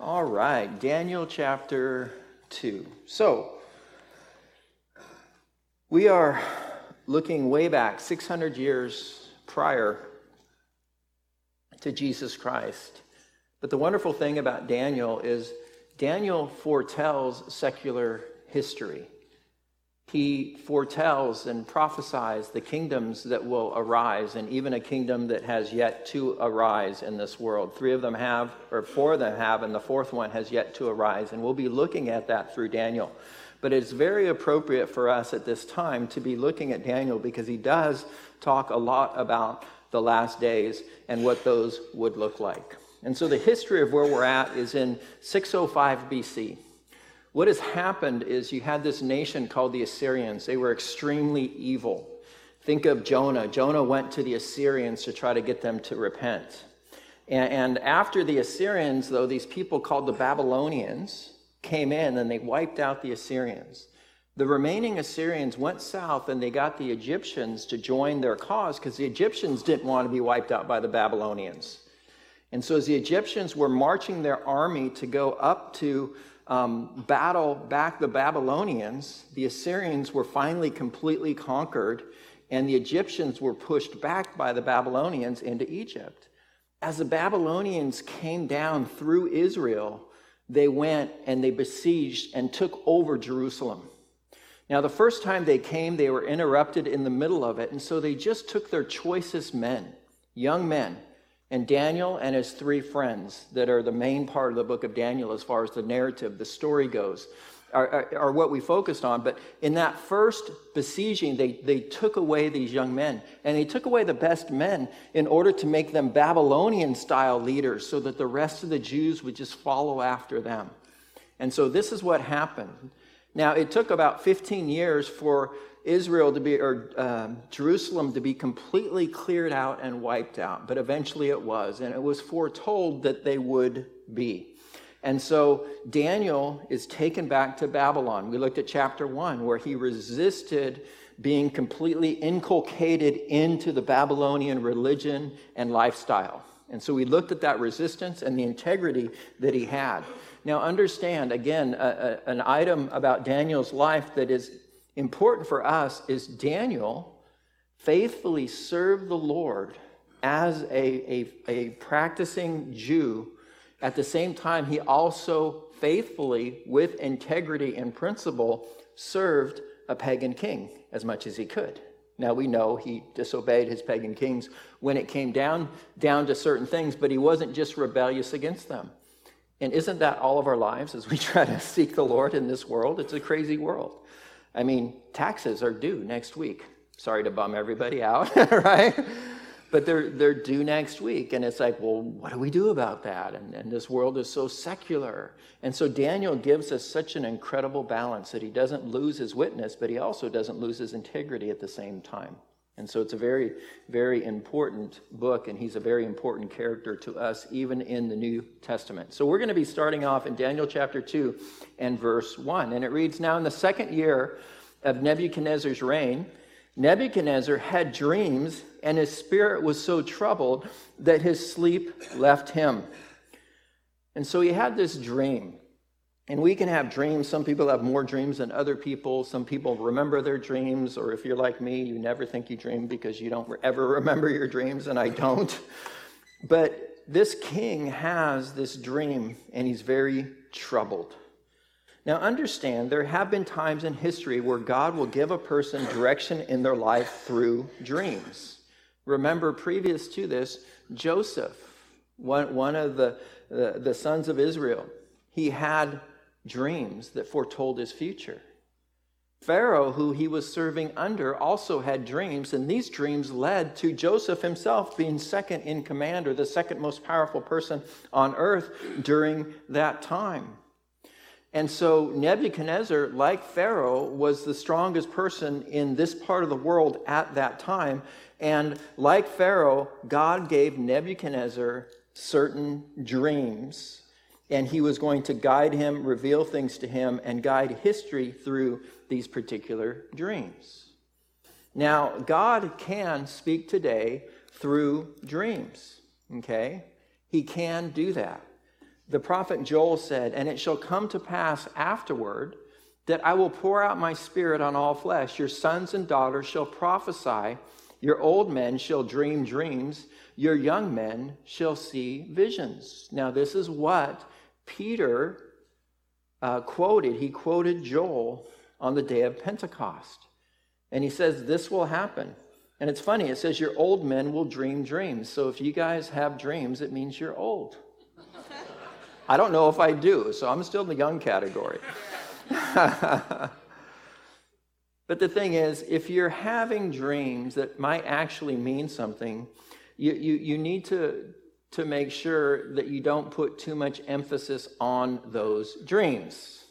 All right, Daniel chapter 2. So, we are looking way back 600 years prior to Jesus Christ. But the wonderful thing about Daniel is Daniel foretells secular history he foretells and prophesies the kingdoms that will arise, and even a kingdom that has yet to arise in this world. Three of them have, or four of them have, and the fourth one has yet to arise. And we'll be looking at that through Daniel. But it's very appropriate for us at this time to be looking at Daniel because he does talk a lot about the last days and what those would look like. And so the history of where we're at is in 605 BC. What has happened is you had this nation called the Assyrians. They were extremely evil. Think of Jonah. Jonah went to the Assyrians to try to get them to repent. And, after the Assyrians, though, these people called the Babylonians came in and they wiped out the Assyrians. The remaining Assyrians went south and they got the Egyptians to join their cause because the Egyptians didn't want to be wiped out by the Babylonians. And so, as the Egyptians were marching their army to go up to um, battle back the Babylonians, the Assyrians were finally completely conquered, and the Egyptians were pushed back by the Babylonians into Egypt. As the Babylonians came down through Israel, they went and they besieged and took over Jerusalem. Now, the first time they came, they were interrupted in the middle of it, and so they just took their choicest men, young men, and Daniel and his three friends, that are the main part of the book of Daniel as far as the narrative, the story goes, are, are, are, what we focused on. But in that first besieging, they, they took away these young men. And they took away the best men in order to make them Babylonian style leaders so that the rest of the Jews would just follow after them. And so this is what happened. Now, it took about 15 years for Israel to be, or um, Jerusalem to be completely cleared out and wiped out. But eventually it was, and it was foretold that they would be. And so Daniel is taken back to Babylon. We looked at chapter one, where he resisted being completely inculcated into the Babylonian religion and lifestyle. And so we looked at that resistance and the integrity that he had. Now, understand again, a, a, an item about Daniel's life that is important for us is Daniel faithfully served the Lord as a, a, a practicing Jew. At the same time, he also faithfully, with integrity and principle, served a pagan king as much as he could. Now we know he disobeyed his pagan kings when it came down down to certain things, but he wasn't just rebellious against them. And isn't that all of our lives as we try to seek the Lord in this world? It's a crazy world. I mean, taxes are due next week. Sorry to bum everybody out, right? But they're, they're due next week. And it's like, well, what do we do about that? And, and this world is so secular. And so Daniel gives us such an incredible balance that he doesn't lose his witness, but he also doesn't lose his integrity at the same time. And so it's a very, very important book, and he's a very important character to us, even in the New Testament. So we're going to be starting off in Daniel chapter 2 and verse 1. And it reads Now, in the second year of Nebuchadnezzar's reign, Nebuchadnezzar had dreams, and his spirit was so troubled that his sleep left him. And so he had this dream. And we can have dreams. Some people have more dreams than other people. Some people remember their dreams, or if you're like me, you never think you dream because you don't ever remember your dreams, and I don't. But this king has this dream, and he's very troubled. Now, understand, there have been times in history where God will give a person direction in their life through dreams. Remember, previous to this, Joseph, one, one of the, the, the sons of Israel, he had dreams that foretold his future. Pharaoh, who he was serving under, also had dreams, and these dreams led to Joseph himself being second in command or the second most powerful person on earth during that time. And so Nebuchadnezzar, like Pharaoh, was the strongest person in this part of the world at that time. And like Pharaoh, God gave Nebuchadnezzar certain dreams and he was going to guide him, reveal things to him, and guide history through these particular dreams. Now, God can speak today through dreams, okay? He can do that. the prophet Joel said, And it shall come to pass afterward that I will pour out my spirit on all flesh. Your sons and daughters shall prophesy, your old men shall dream dreams, your young men shall see visions. Now, this is what Peter uh, quoted. He quoted Joel on the day of Pentecost. And he says, This will happen. And it's funny, it says, Your old men will dream dreams. So if you guys have dreams, it means you're old. I don't know if I do, so I'm still in the young category. but the thing is, if you're having dreams that might actually mean something, you, you, you need to, to make sure that you don't put too much emphasis on those dreams,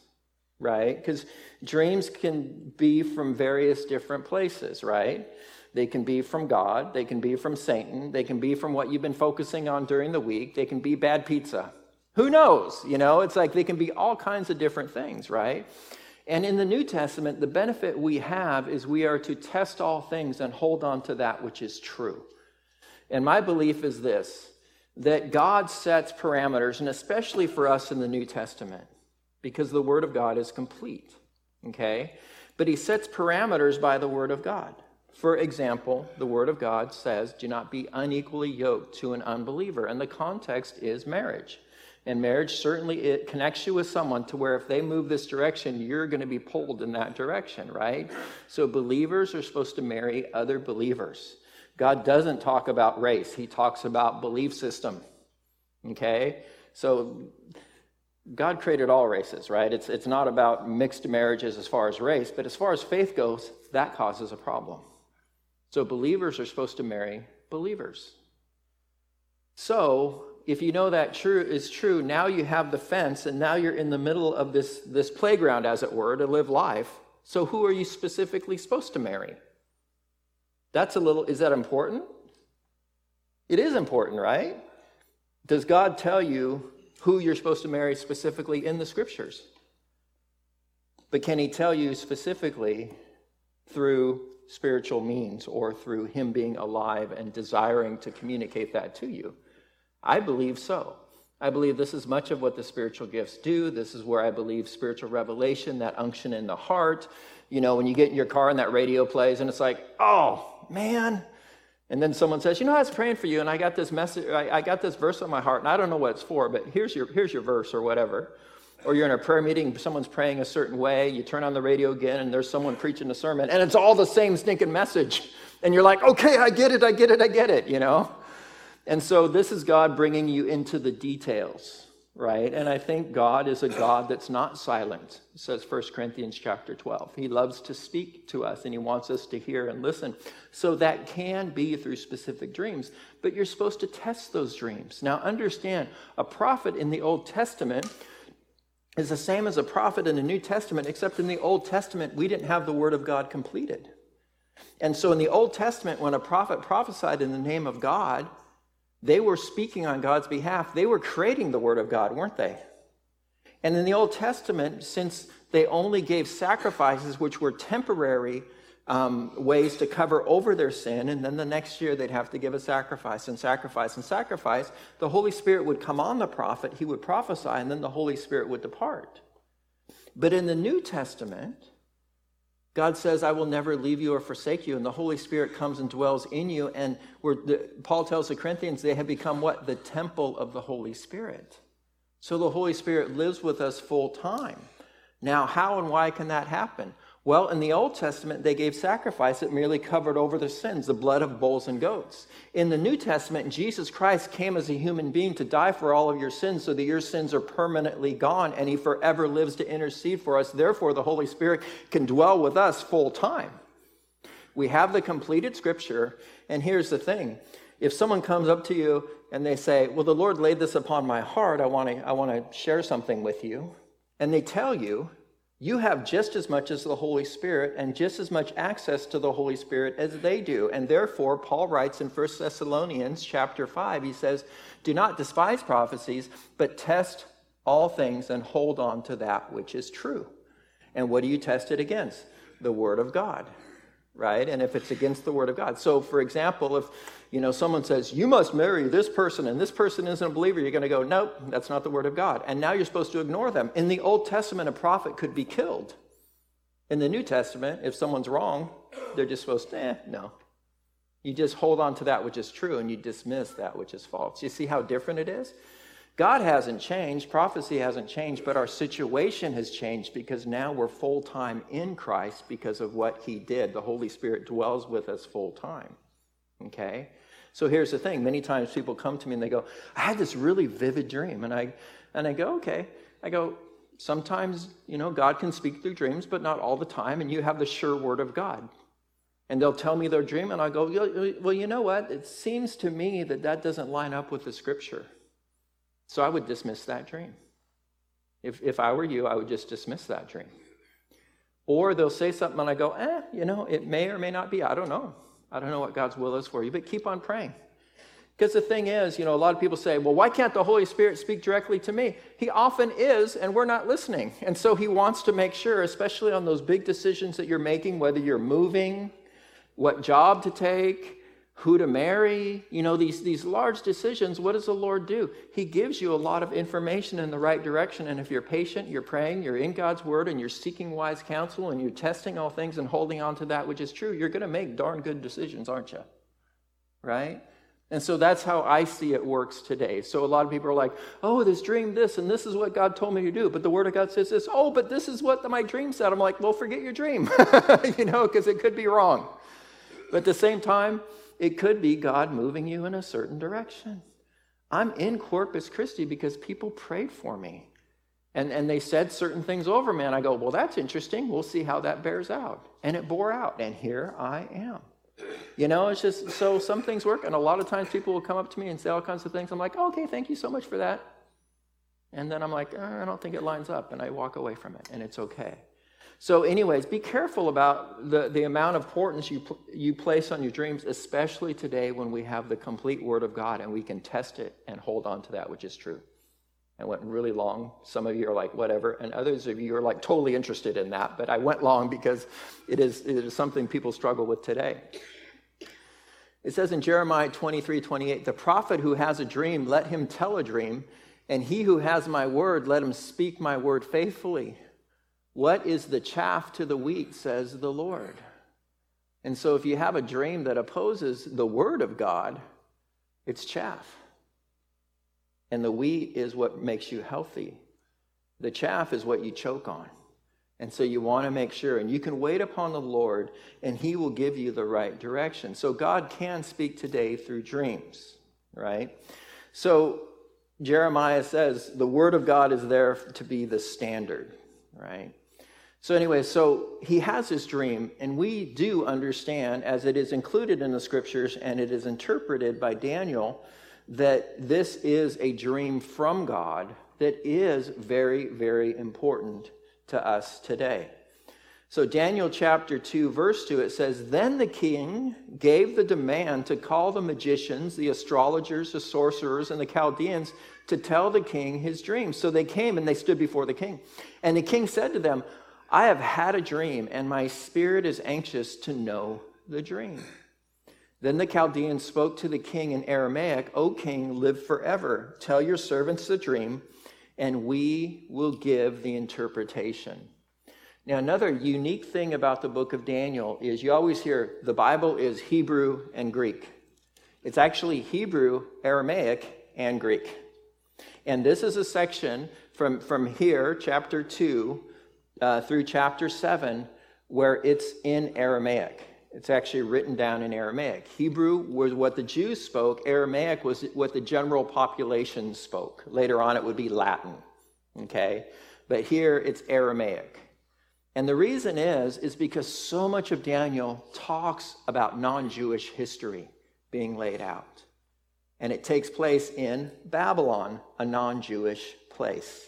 right? Because dreams can be from various different places, right? They can be from God, they can be from Satan, they can be from what you've been focusing on during the week, they can be bad pizza. Who knows? You know, it's like they can be all kinds of different things, right? And in the New Testament, the benefit we have is we are to test all things and hold on to that which is true. And my belief is this that God sets parameters, and especially for us in the New Testament, because the Word of God is complete, okay? But He sets parameters by the Word of God. For example, the Word of God says, do not be unequally yoked to an unbeliever. And the context is marriage. And marriage certainly it connects you with someone to where if they move this direction, you're going to be pulled in that direction, right? So believers are supposed to marry other believers. God doesn't talk about race, He talks about belief system. Okay? So God created all races, right? It's, it's not about mixed marriages as far as race, but as far as faith goes, that causes a problem. So believers are supposed to marry believers. So if you know that true is true, now you have the fence, and now you're in the middle of this, this playground, as it were, to live life. So who are you specifically supposed to marry? That's a little, is that important? It is important, right? Does God tell you who you're supposed to marry specifically in the scriptures? But can He tell you specifically through spiritual means or through him being alive and desiring to communicate that to you? I believe so. I believe this is much of what the spiritual gifts do. This is where I believe spiritual revelation, that unction in the heart. You know, when you get in your car and that radio plays and it's like, oh, man. And then someone says, you know, I was praying for you and I got this message, I, I got this verse on my heart and I don't know what it's for, but here's your, here's your verse or whatever or you're in a prayer meeting, someone's praying a certain way, you turn on the radio again, and there's someone preaching a sermon, and it's all the same stinking message. And you're like, okay, I get it, I get it, I get it, you know? And so this is God bringing you into the details, right? And I think God is a God that's not silent, says 1 Corinthians chapter 12. He loves to speak to us and he wants us to hear and listen. So that can be through specific dreams, but you're supposed to test those dreams. Now understand, a prophet in the Old Testament is the same as a prophet in the New Testament, except in the Old Testament, we didn't have the Word of God completed. And so in the Old Testament, when a prophet prophesied in the name of God, they were speaking on God's behalf. They were creating the Word of God, weren't they? And in the Old Testament, since they only gave sacrifices which were temporary um, ways to cover over their sin, and then the next year they'd have to give a sacrifice and sacrifice and sacrifice. The Holy Spirit would come on the prophet, he would prophesy, and then the Holy Spirit would depart. But in the New Testament, God says, I will never leave you or forsake you. And the Holy Spirit comes and dwells in you. And the, Paul tells the Corinthians they have become what? The temple of the Holy Spirit. So the Holy Spirit lives with us full time. Now, how and why can that happen? Well, in the Old Testament, they gave sacrifice that merely covered over the sins, the blood of bulls and goats. In the New Testament, Jesus Christ came as a human being to die for all of your sins so that your sins are permanently gone and he forever lives to intercede for us. Therefore, the Holy Spirit can dwell with us full time. We have the completed scripture, and here's the thing. If someone comes up to you and they say, Well, the Lord laid this upon my heart, I want to I want to share something with you, and they tell you, you have just as much as the Holy Spirit and just as much access to the Holy Spirit as they do. And therefore, Paul writes in 1 Thessalonians chapter 5, he says, Do not despise prophecies, but test all things and hold on to that which is true. And what do you test it against? The Word of God. Right? And if it's against the word of God. So, for example, if you know someone says you must marry this person and this person isn't a believer, you're going to go, nope, that's not the word of God. And now you're supposed to ignore them. In the Old Testament, a prophet could be killed. In the New Testament, if someone's wrong, they're just supposed to, eh, no. You just hold on to that which is true and you dismiss that which is false. You see how different it is? God hasn't changed, prophecy hasn't changed, but our situation has changed because now we're full time in Christ because of what He did. The Holy Spirit dwells with us full time. Okay? So here's the thing many times people come to me and they go, I had this really vivid dream. And I, and I go, okay. I go, sometimes, you know, God can speak through dreams, but not all the time. And you have the sure word of God. And they'll tell me their dream, and I go, well, you know what? It seems to me that that doesn't line up with the scripture. So I would dismiss that dream. If, if I were you, I would just dismiss that dream. Or they'll say something and I go, eh, you know, it may or may not be. I don't know. I don't know what God's will is for you, but keep on praying. Because the thing is, you know, a lot of people say, well, why can't the Holy Spirit speak directly to me? He often is, and we're not listening. And so he wants to make sure, especially on those big decisions that you're making, whether you're moving, what job to take, who to marry, you know, these, these large decisions, what does the Lord do? He gives you a lot of information in the right direction. And if you're patient, you're praying, you're in God's word, and you're seeking wise counsel, and you're testing all things and holding on to that which is true, you're going to make darn good decisions, aren't you? Right? And so that's how I see it works today. So a lot of people are like, oh, this dream, this, and this is what God told me to do. But the Word of God says this, oh, but this is what my dream said. I'm like, well, forget your dream, you know, because it could be wrong. But at the same time, it could be God moving you in a certain direction. I'm in Corpus Christi because people prayed for me. And, and they said certain things over me. And I go, well, that's interesting. We'll see how that bears out. And it bore out. And here I am. You know, it's just so some things work. And a lot of times people will come up to me and say all kinds of things. I'm like, okay, thank you so much for that. And then I'm like, oh, I don't think it lines up. And I walk away from it. And it's okay. So, anyways, be careful about the, the amount of importance you, you place on your dreams, especially today when we have the complete Word of God and we can test it and hold on to that which is true. I went really long. Some of you are like, whatever. And others of you are like totally interested in that. But I went long because it is, it is something people struggle with today. It says in Jeremiah 23 28, the prophet who has a dream, let him tell a dream. And he who has my word, let him speak my word faithfully. What is the chaff to the wheat, says the Lord? And so, if you have a dream that opposes the word of God, it's chaff. And the wheat is what makes you healthy. The chaff is what you choke on. And so you want to make sure, and you can wait upon the Lord, and He will give you the right direction. So God can speak today through dreams, right? So Jeremiah says the Word of God is there to be the standard, right? So, anyway, so he has his dream, and we do understand, as it is included in the scriptures and it is interpreted by Daniel, that this is a dream from God that is very, very important to us today. So, Daniel chapter 2, verse 2, it says, Then the king gave the demand to call the magicians, the astrologers, the sorcerers, and the Chaldeans to tell the king his dream. So they came and they stood before the king. And the king said to them, I have had a dream, and my spirit is anxious to know the dream. Then the Chaldeans spoke to the king in Aramaic, O king, live forever. Tell your servants the dream, and we will give the interpretation. Now, another unique thing about the book of Daniel is you always hear the Bible is Hebrew and Greek. It's actually Hebrew, Aramaic, and Greek. And this is a section from, from here, chapter 2, uh, through chapter 7 where it's in Aramaic. It's actually written down in Aramaic. Hebrew was what the Jews spoke, Aramaic was what the general population spoke. Later on, it would be Latin. Okay? But here it's Aramaic. And the reason is, is because so much of Daniel talks about non Jewish history being laid out. And it takes place in Babylon, a non Jewish place.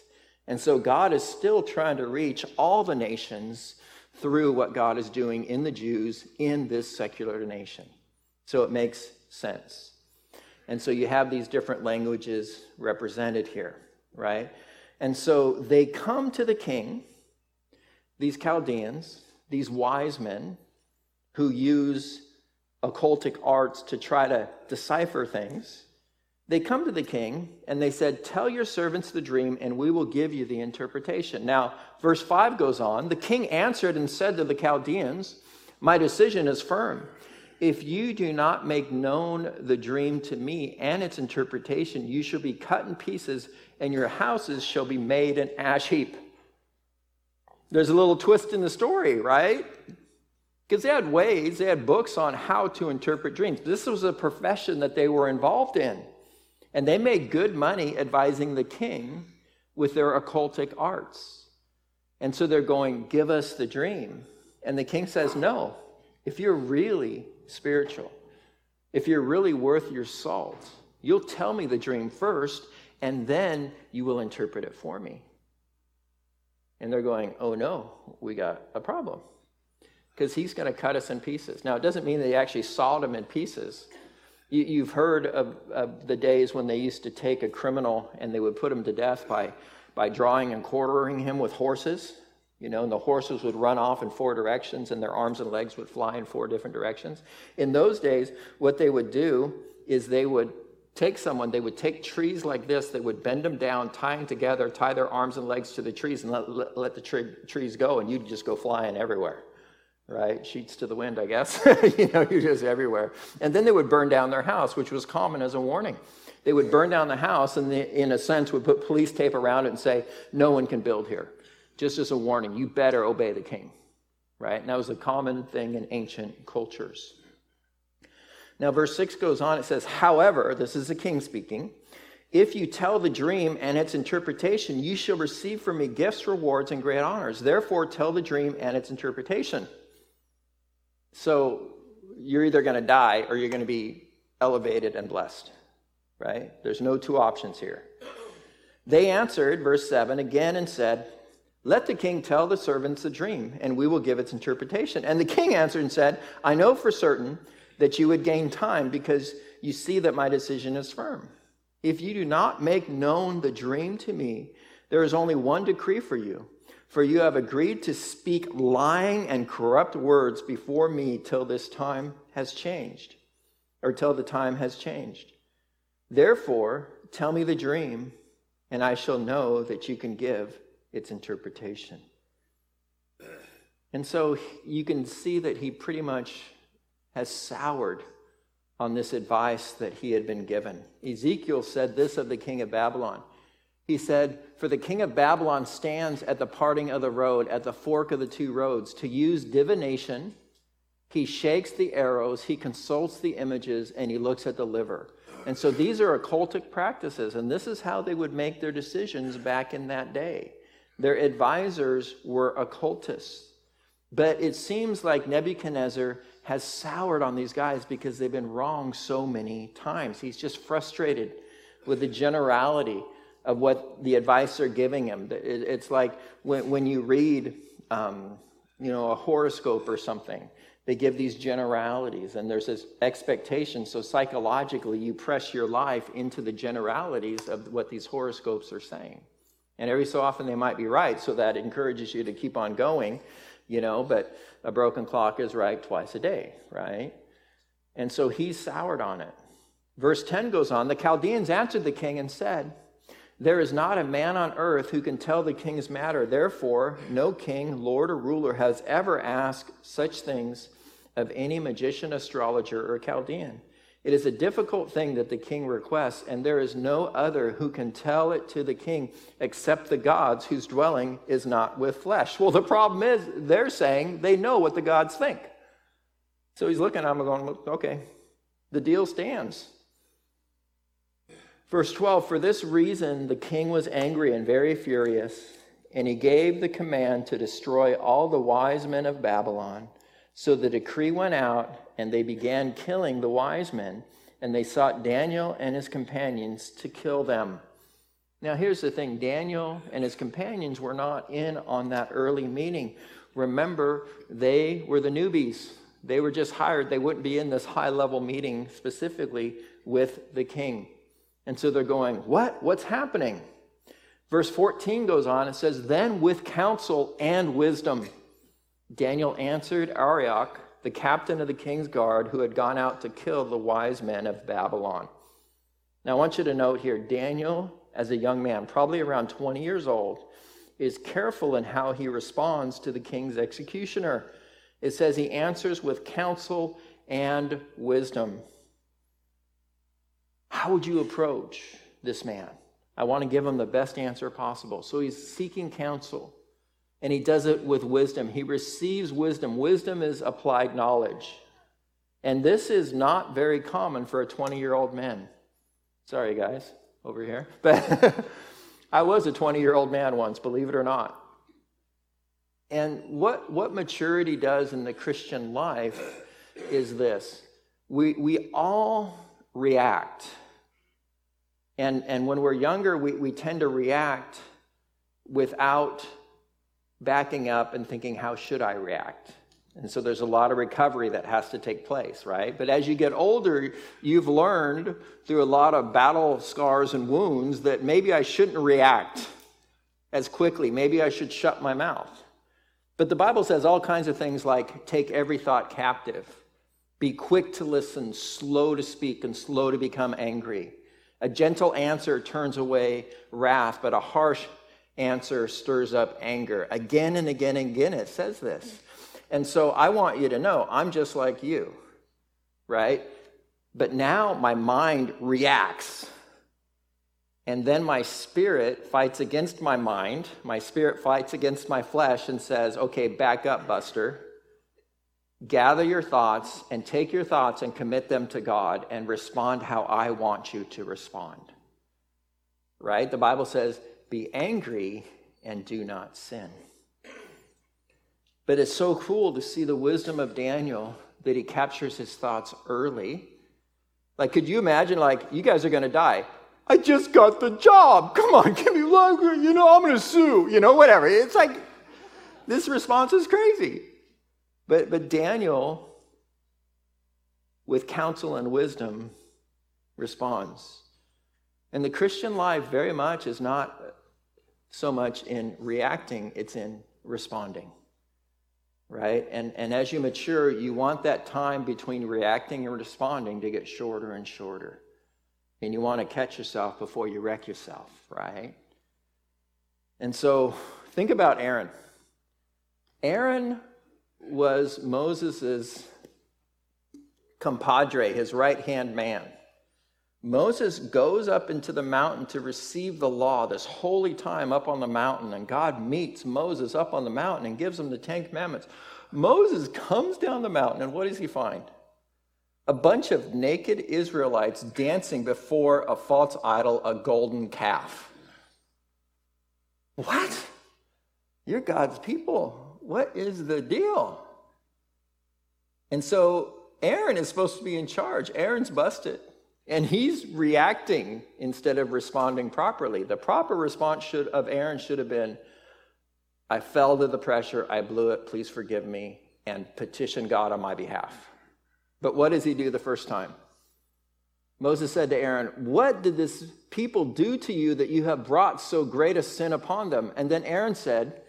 And so God is still trying to reach all the nations through what God is doing in the Jews in this secular nation. So it makes sense. And so you have these different languages represented here, right? And so they come to the king, these Chaldeans, these wise men, who use occultic arts to try to decipher things, they come to the king and they said, Tell your servants the dream, and we will give you the interpretation. Now, verse 5 goes on The king answered and said to the Chaldeans, My decision is firm. If you do not make known the dream to me and its interpretation, you shall be cut in pieces, and your houses shall be made an ash heap. There's a little twist in the story, right? Because they had ways, they had books on how to interpret dreams. This was a profession that they were involved in. And they made good money advising the king with their occultic arts. And so they're going, Give us the dream. And the king says, No. If you're really spiritual, if you're really worth your salt, you'll tell me the dream first, and then you will interpret it for me. And they're going, Oh no, we got a problem because he's going to cut us in pieces. Now, it doesn't mean they actually sawed him in pieces. You, have heard of, of, the days when they used to take a criminal and they would put him to death by, by drawing and quartering him with horses. You know, and the horses would run off in four directions and their arms and legs would fly in four different directions. In those days, what they would do is they would take someone, they would take trees like this, they would bend them down, tie them together, tie their arms and legs to the trees, and let, let, the tree, trees go, and you'd just go flying everywhere right? Sheets to the wind, I guess. you know, you're just everywhere. And then they would burn down their house, which was common as a warning. They would burn down the house and, they, in a sense, would put police tape around it and say, no one can build here. Just as a warning, you better obey the king, right? And that was a common thing in ancient cultures. Now, verse 6 goes on, it says, However, this is the king speaking, if you tell the dream and its interpretation, you shall receive from me gifts, rewards, and great honors. Therefore, tell the dream and its interpretation. So you're either going to die or you're going to be elevated and blessed, right? There's no two options here. They answered, verse 7, again and said, Let the king tell the servants the dream, and we will give its interpretation. And the king answered and said, I know for certain that you would gain time because you see that my decision is firm. If you do not make known the dream to me, there is only one decree for you for you have agreed to speak lying and corrupt words before me till this time has changed, or till the time has changed. Therefore, tell me the dream, and I shall know that you can give its interpretation. And so you can see that he pretty much has soured on this advice that he had been given. Ezekiel said this of the king of Babylon he said, For the king of Babylon stands at the parting of the road, at the fork of the two roads, to use divination. He shakes the arrows, he consults the images, and he looks at the liver. And so these are occultic practices, and this is how they would make their decisions back in that day. Their advisors were occultists. But it seems like Nebuchadnezzar has soured on these guys because they've been wrong so many times. He's just frustrated with the generality of what the advice they're giving him. It's like when, when you read, um, you know, a horoscope or something, they give these generalities and there's this expectation. So psychologically, you press your life into the generalities of what these horoscopes are saying. And every so often they might be right, so that encourages you to keep on going, you know, but a broken clock is right twice a day, right? And so he's soured on it. Verse 10 goes on The Chaldeans answered the king and said, there is not a man on earth who can tell the king's matter. Therefore, no king, lord, or ruler has ever asked such things of any magician, astrologer, or Chaldean. It is a difficult thing that the king requests, and there is no other who can tell it to the king except the gods whose dwelling is not with flesh. Well, the problem is they're saying they know what the gods think. So he's looking at them going, okay, the deal stands. Verse 12 For this reason the king was angry and very furious, and he gave the command to destroy all the wise men of Babylon. So the decree went out, and they began killing the wise men, and they sought Daniel and his companions to kill them. Now, here's the thing Daniel and his companions were not in on that early meeting. Remember, they were the newbies. They were just hired. They wouldn't be in this high level meeting specifically with the king. And so they're going, What? What's happening? Verse 14 goes on, it says, Then with counsel and wisdom, Daniel answered Arioch, the captain of the king's guard, who had gone out to kill the wise men of Babylon. Now, I want you to note here Daniel, as a young man, probably around 20 years old, is careful in how he responds to the king's executioner. It says he answers with counsel and wisdom. How would you approach this man? I want to give him the best answer possible. So he's seeking counsel, and he does it with wisdom. He receives wisdom. Wisdom is applied knowledge. And this is not very common for a 20 year old man. Sorry, guys, over here. But I was a 20 year old man once, believe it or not. And what, what maturity does in the Christian life is this we, we all react. And, and when we're younger, we, we tend to react without backing up and thinking, how should I react? And so there's a lot of recovery that has to take place, right? But as you get older, you've learned through a lot of battle scars and wounds that maybe I shouldn't react as quickly. Maybe I should shut my mouth. But the Bible says all kinds of things like take every thought captive, be quick to listen, slow to speak, and slow to become angry. A gentle answer turns away wrath, but a harsh answer stirs up anger. Again and again and again, it says this. And so I want you to know I'm just like you, right? But now my mind reacts. And then my spirit fights against my mind. My spirit fights against my flesh and says, okay, back up, Buster. Gather your thoughts and take your thoughts and commit them to God and respond how I want you to respond. Right? The Bible says, be angry and do not sin. But it's so cool to see the wisdom of Daniel that he captures his thoughts early. Like, could you imagine, like, you guys are going to die. I just got the job. Come on, give me longer. You know, I'm going to sue. You know, whatever. It's like, this response is crazy. But, but Daniel, with counsel and wisdom, responds. And the Christian life very much is not so much in reacting, it's in responding right? And, and as you mature, you want that time between reacting and responding to get shorter and shorter. And you want to catch yourself before you wreck yourself, right? And so think about Aaron. Aaron was Moses' compadre, his right hand man. Moses goes up into the mountain to receive the law, this holy time up on the mountain, and God meets Moses up on the mountain and gives him the Ten Commandments. Moses comes down the mountain, and what does he find? A bunch of naked Israelites dancing before a false idol, a golden calf. What? You're God's people. What is the deal? And so Aaron is supposed to be in charge. Aaron's busted. And he's reacting instead of responding properly. The proper response should, of Aaron should have been I fell to the pressure, I blew it, please forgive me, and petition God on my behalf. But what does he do the first time? Moses said to Aaron, What did this people do to you that you have brought so great a sin upon them? And then Aaron said,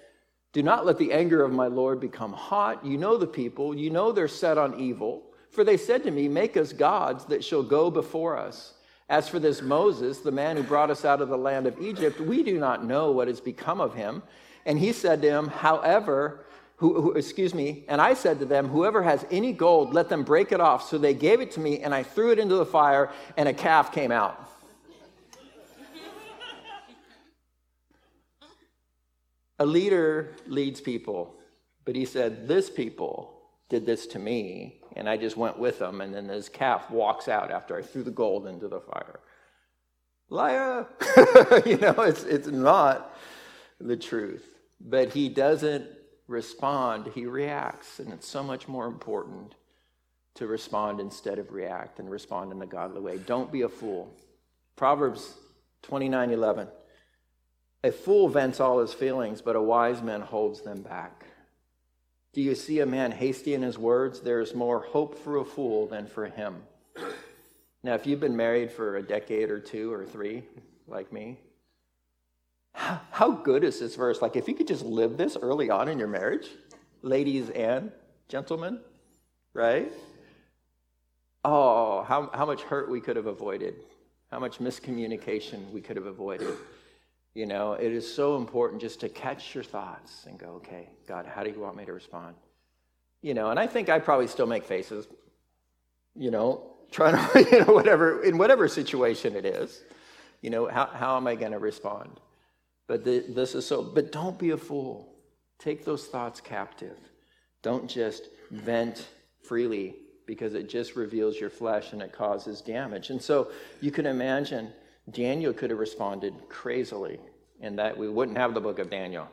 Do not let the anger of my Lord become hot. You know the people, you know they're set on evil. For they said to me, Make us gods that shall go before us. As for this Moses, the man who brought us out of the land of Egypt, we do not know what has become of him. And he said to him, However, who, who, excuse me, and I said to them, Whoever has any gold, let them break it off. So they gave it to me, and I threw it into the fire, and a calf came out. A leader leads people, but he said, This people did this to me, and I just went with them. And then this calf walks out after I threw the gold into the fire. Liar! you know, it's, it's not the truth. But he doesn't respond, he reacts. And it's so much more important to respond instead of react and respond in a godly way. Don't be a fool. Proverbs 29 11. A fool vents all his feelings, but a wise man holds them back. Do you see a man hasty in his words? There is more hope for a fool than for him. Now, if you've been married for a decade or two or three, like me, how good is this verse? Like, if you could just live this early on in your marriage, ladies and gentlemen, right? Oh, how, how much hurt we could have avoided, how much miscommunication we could have avoided. You know, it is so important just to catch your thoughts and go, okay, God, how do you want me to respond? You know, and I think I probably still make faces, you know, trying to, you know, whatever, in whatever situation it is, you know, how, how am I going to respond? But the, this is so, but don't be a fool. Take those thoughts captive. Don't just vent freely because it just reveals your flesh and it causes damage. And so you can imagine Daniel could have responded crazily, and that we wouldn't have the book of Daniel.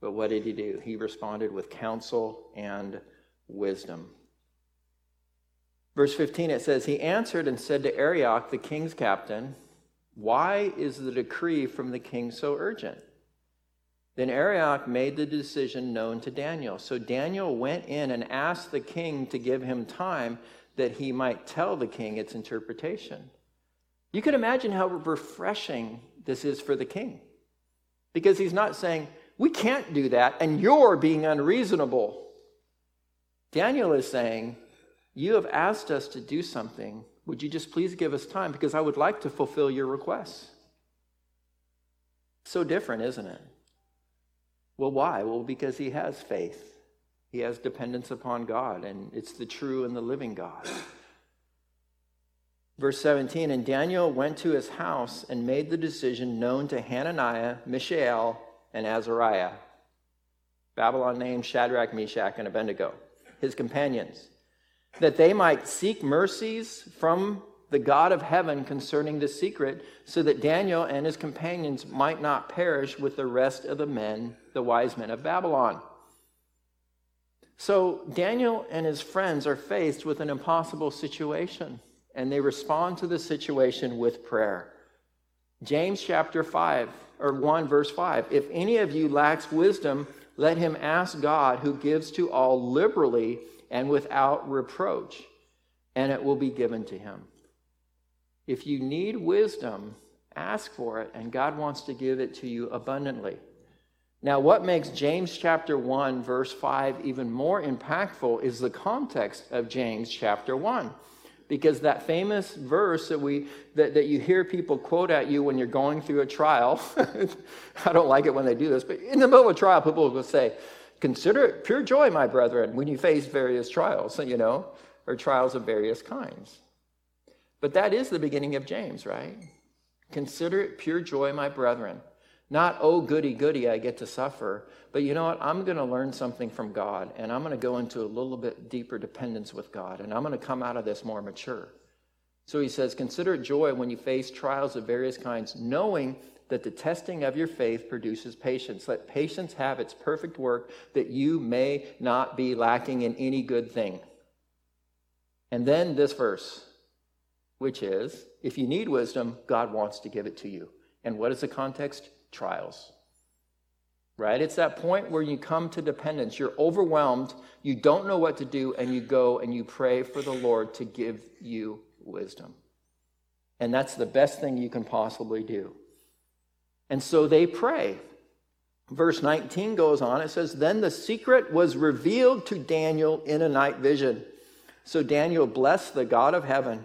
But what did he do? He responded with counsel and wisdom. Verse 15, it says, He answered and said to Arioch, the king's captain, Why is the decree from the king so urgent? Then Arioch made the decision known to Daniel. So Daniel went in and asked the king to give him time that he might tell the king its interpretation. You can imagine how refreshing this is for the king. Because he's not saying, We can't do that, and you're being unreasonable. Daniel is saying, You have asked us to do something. Would you just please give us time? Because I would like to fulfill your requests. So different, isn't it? Well, why? Well, because he has faith. He has dependence upon God, and it's the true and the living God. Verse 17 And Daniel went to his house and made the decision known to Hananiah, Mishael, and Azariah. Babylon named Shadrach, Meshach, and Abednego, his companions, that they might seek mercies from the God of heaven concerning the secret, so that Daniel and his companions might not perish with the rest of the men, the wise men of Babylon. So Daniel and his friends are faced with an impossible situation and they respond to the situation with prayer. James chapter 5 or 1 verse 5 If any of you lacks wisdom, let him ask God who gives to all liberally and without reproach, and it will be given to him. If you need wisdom, ask for it, and God wants to give it to you abundantly. Now, what makes James chapter 1, verse 5 even more impactful is the context of James chapter 1 because that famous verse that we that, that you hear people quote at you when you're going through a trial i don't like it when they do this but in the middle of a trial people will say consider it pure joy my brethren when you face various trials you know or trials of various kinds. But that is the beginning of james right? Consider it pure joy my brethren not, oh, goody, goody, I get to suffer. But you know what? I'm going to learn something from God, and I'm going to go into a little bit deeper dependence with God, and I'm going to come out of this more mature. So he says, Consider it joy when you face trials of various kinds, knowing that the testing of your faith produces patience. Let patience have its perfect work, that you may not be lacking in any good thing. And then this verse, which is, if you need wisdom, God wants to give it to you. And what is the context? Trials. Right? It's that point where you come to dependence. You're overwhelmed, you don't know what to do, and you go and you pray for the Lord to give you wisdom. And that's the best thing you can possibly do. And so they pray. Verse 19 goes on. It says, Then the secret was revealed to Daniel in a night vision. So Daniel blessed the God of heaven.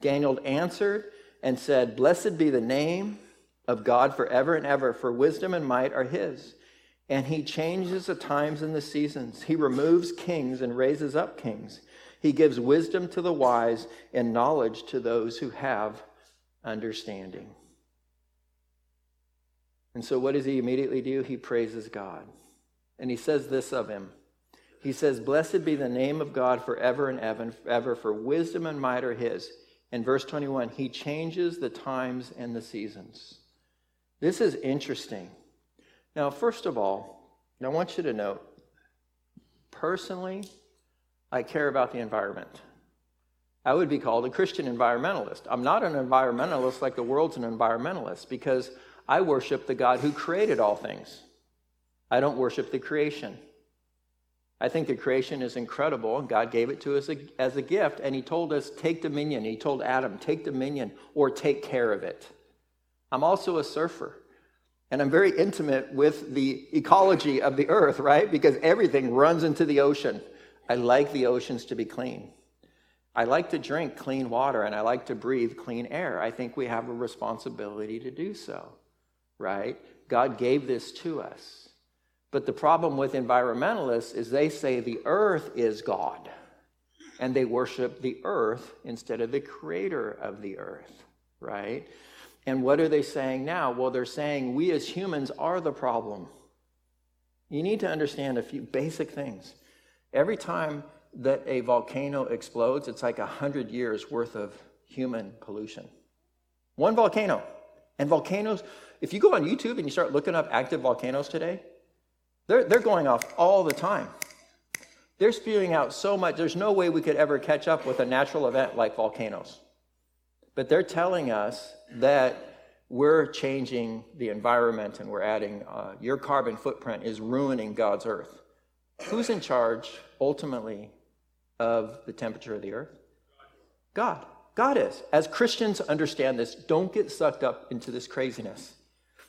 Daniel answered and said, Blessed be the name of God forever and ever, for wisdom and might are his. And he changes the times and the seasons. He removes kings and raises up kings. He gives wisdom to the wise and knowledge to those who have understanding. And so, what does he immediately do? He praises God. And he says this of him He says, Blessed be the name of God forever and ever, for wisdom and might are his. In verse 21, he changes the times and the seasons. This is interesting. Now, first of all, I want you to note personally, I care about the environment. I would be called a Christian environmentalist. I'm not an environmentalist like the world's an environmentalist because I worship the God who created all things. I don't worship the creation. I think the creation is incredible, and God gave it to us as a gift, and He told us, take dominion. He told Adam, take dominion or take care of it. I'm also a surfer. And I'm very intimate with the ecology of the earth, right? Because everything runs into the ocean. I like the oceans to be clean. I like to drink clean water and I like to breathe clean air. I think we have a responsibility to do so, right? God gave this to us. But the problem with environmentalists is they say the earth is God and they worship the earth instead of the creator of the earth, right? And what are they saying now? Well, they're saying we as humans are the problem. You need to understand a few basic things. Every time that a volcano explodes, it's like 100 years worth of human pollution. One volcano. And volcanoes, if you go on YouTube and you start looking up active volcanoes today, they're, they're going off all the time. They're spewing out so much, there's no way we could ever catch up with a natural event like volcanoes. But they're telling us that we're changing the environment and we're adding uh, your carbon footprint is ruining God's earth. Who's in charge ultimately of the temperature of the earth? God. God is. As Christians understand this, don't get sucked up into this craziness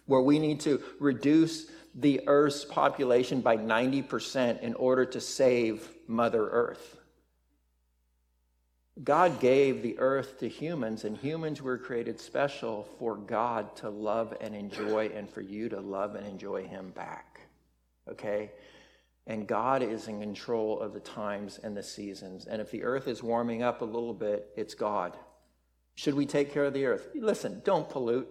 where we need to reduce the earth's population by 90% in order to save Mother Earth. God gave the earth to humans, and humans were created special for God to love and enjoy, and for you to love and enjoy Him back. Okay? And God is in control of the times and the seasons. And if the earth is warming up a little bit, it's God. Should we take care of the earth? Listen, don't pollute.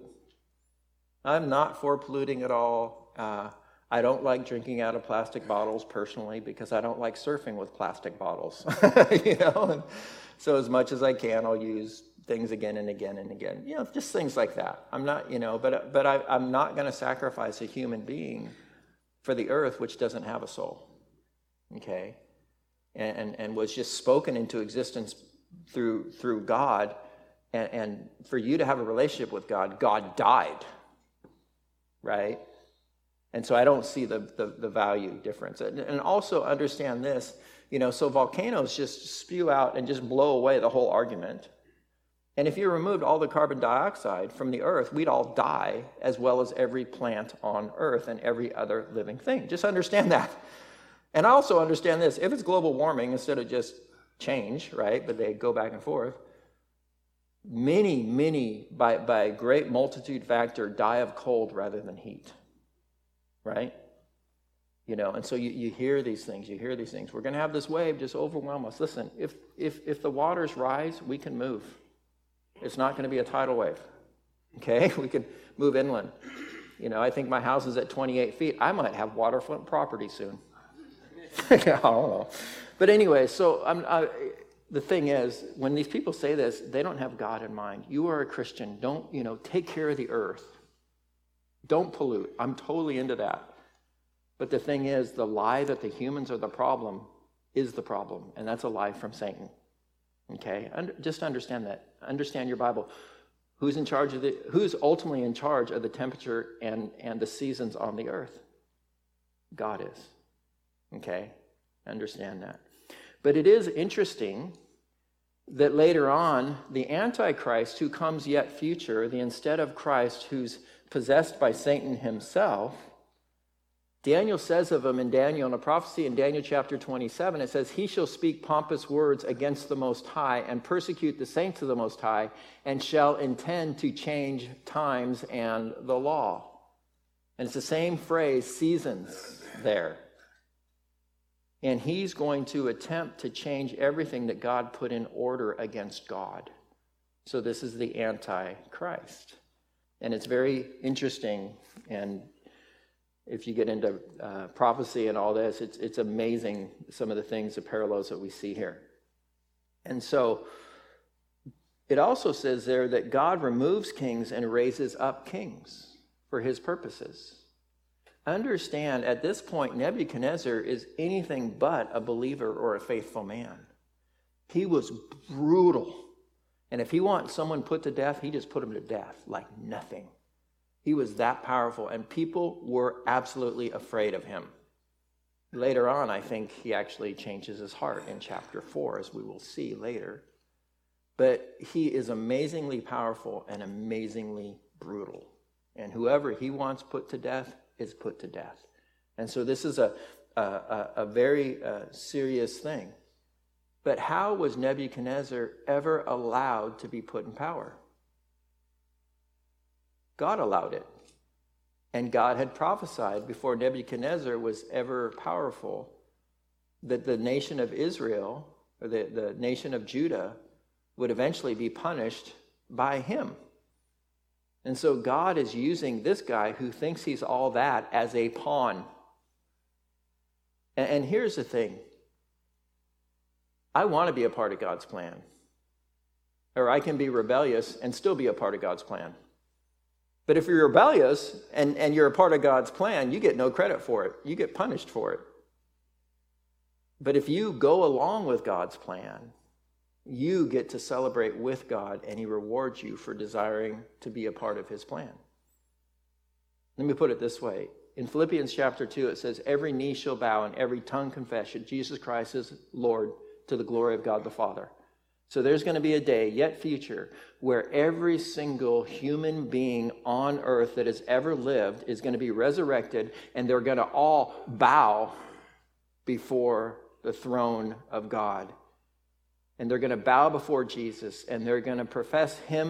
I'm not for polluting at all. Uh, I don't like drinking out of plastic bottles personally because I don't like surfing with plastic bottles. you know, and so as much as I can, I'll use things again and again and again. You know, just things like that. I'm not, you know, but but I, I'm not going to sacrifice a human being for the earth, which doesn't have a soul. Okay? And, and, and was just spoken into existence through, through God. And, and for you to have a relationship with God, God died. Right? And so I don't see the, the, the value difference. And, and also understand this you know, so volcanoes just spew out and just blow away the whole argument. And if you removed all the carbon dioxide from the earth, we'd all die, as well as every plant on earth and every other living thing. Just understand that. And also understand this if it's global warming instead of just change, right? But they go back and forth. Many, many, by, by a great multitude factor, die of cold rather than heat, right? You know, and so you, you hear these things, you hear these things. We're going to have this wave just overwhelm us. Listen, if, if, if the waters rise, we can move. It's not going to be a tidal wave. Okay? We can move inland. You know, I think my house is at 28 feet. I might have waterfront property soon. I don't know. But anyway, so I, the thing is, when these people say this, they don't have God in mind. You are a Christian. Don't, you know, take care of the earth. Don't pollute. I'm totally into that. But the thing is, the lie that the humans are the problem is the problem, and that's a lie from Satan. Okay? just understand that. Understand your Bible. Who's in charge of the who's ultimately in charge of the temperature and, and the seasons on the earth? God is. Okay? Understand that. But it is interesting that later on, the Antichrist, who comes yet future, the instead of Christ, who's possessed by Satan himself, Daniel says of him in Daniel, in a prophecy in Daniel chapter 27, it says, He shall speak pompous words against the Most High and persecute the saints of the Most High, and shall intend to change times and the law. And it's the same phrase, seasons, there. And he's going to attempt to change everything that God put in order against God. So this is the Antichrist. And it's very interesting and if you get into uh, prophecy and all this, it's, it's amazing some of the things, the parallels that we see here. And so it also says there that God removes kings and raises up kings for his purposes. Understand at this point, Nebuchadnezzar is anything but a believer or a faithful man. He was brutal. And if he wants someone put to death, he just put him to death like nothing. He was that powerful, and people were absolutely afraid of him. Later on, I think he actually changes his heart in chapter 4, as we will see later. But he is amazingly powerful and amazingly brutal. And whoever he wants put to death is put to death. And so this is a, a, a, very uh, serious thing. But how was Nebuchadnezzar ever allowed to be put in power? God allowed it. And God had prophesied before Nebuchadnezzar was ever powerful that the nation of Israel, or the, the nation of Judah, would eventually be punished by him. And so God is using this guy who thinks he's all that as a pawn. And, and here's the thing I want to be a part of God's plan. Or I can be rebellious and still be a part of God's plan. But if you're rebellious and, and you're a part of God's plan, you get no credit for it. You get punished for it. But if you go along with God's plan, you get to celebrate with God and He rewards you for desiring to be a part of His plan. Let me put it this way. In Philippians chapter 2, it says, Every knee shall bow and every tongue confess that Jesus Christ is Lord to the glory of God the Father. So there's going to be a day, yet future, where every single human being on earth that has ever lived is going to be resurrected and they're going to all bow before the throne of God. And they're going to bow before Jesus and they're going to profess him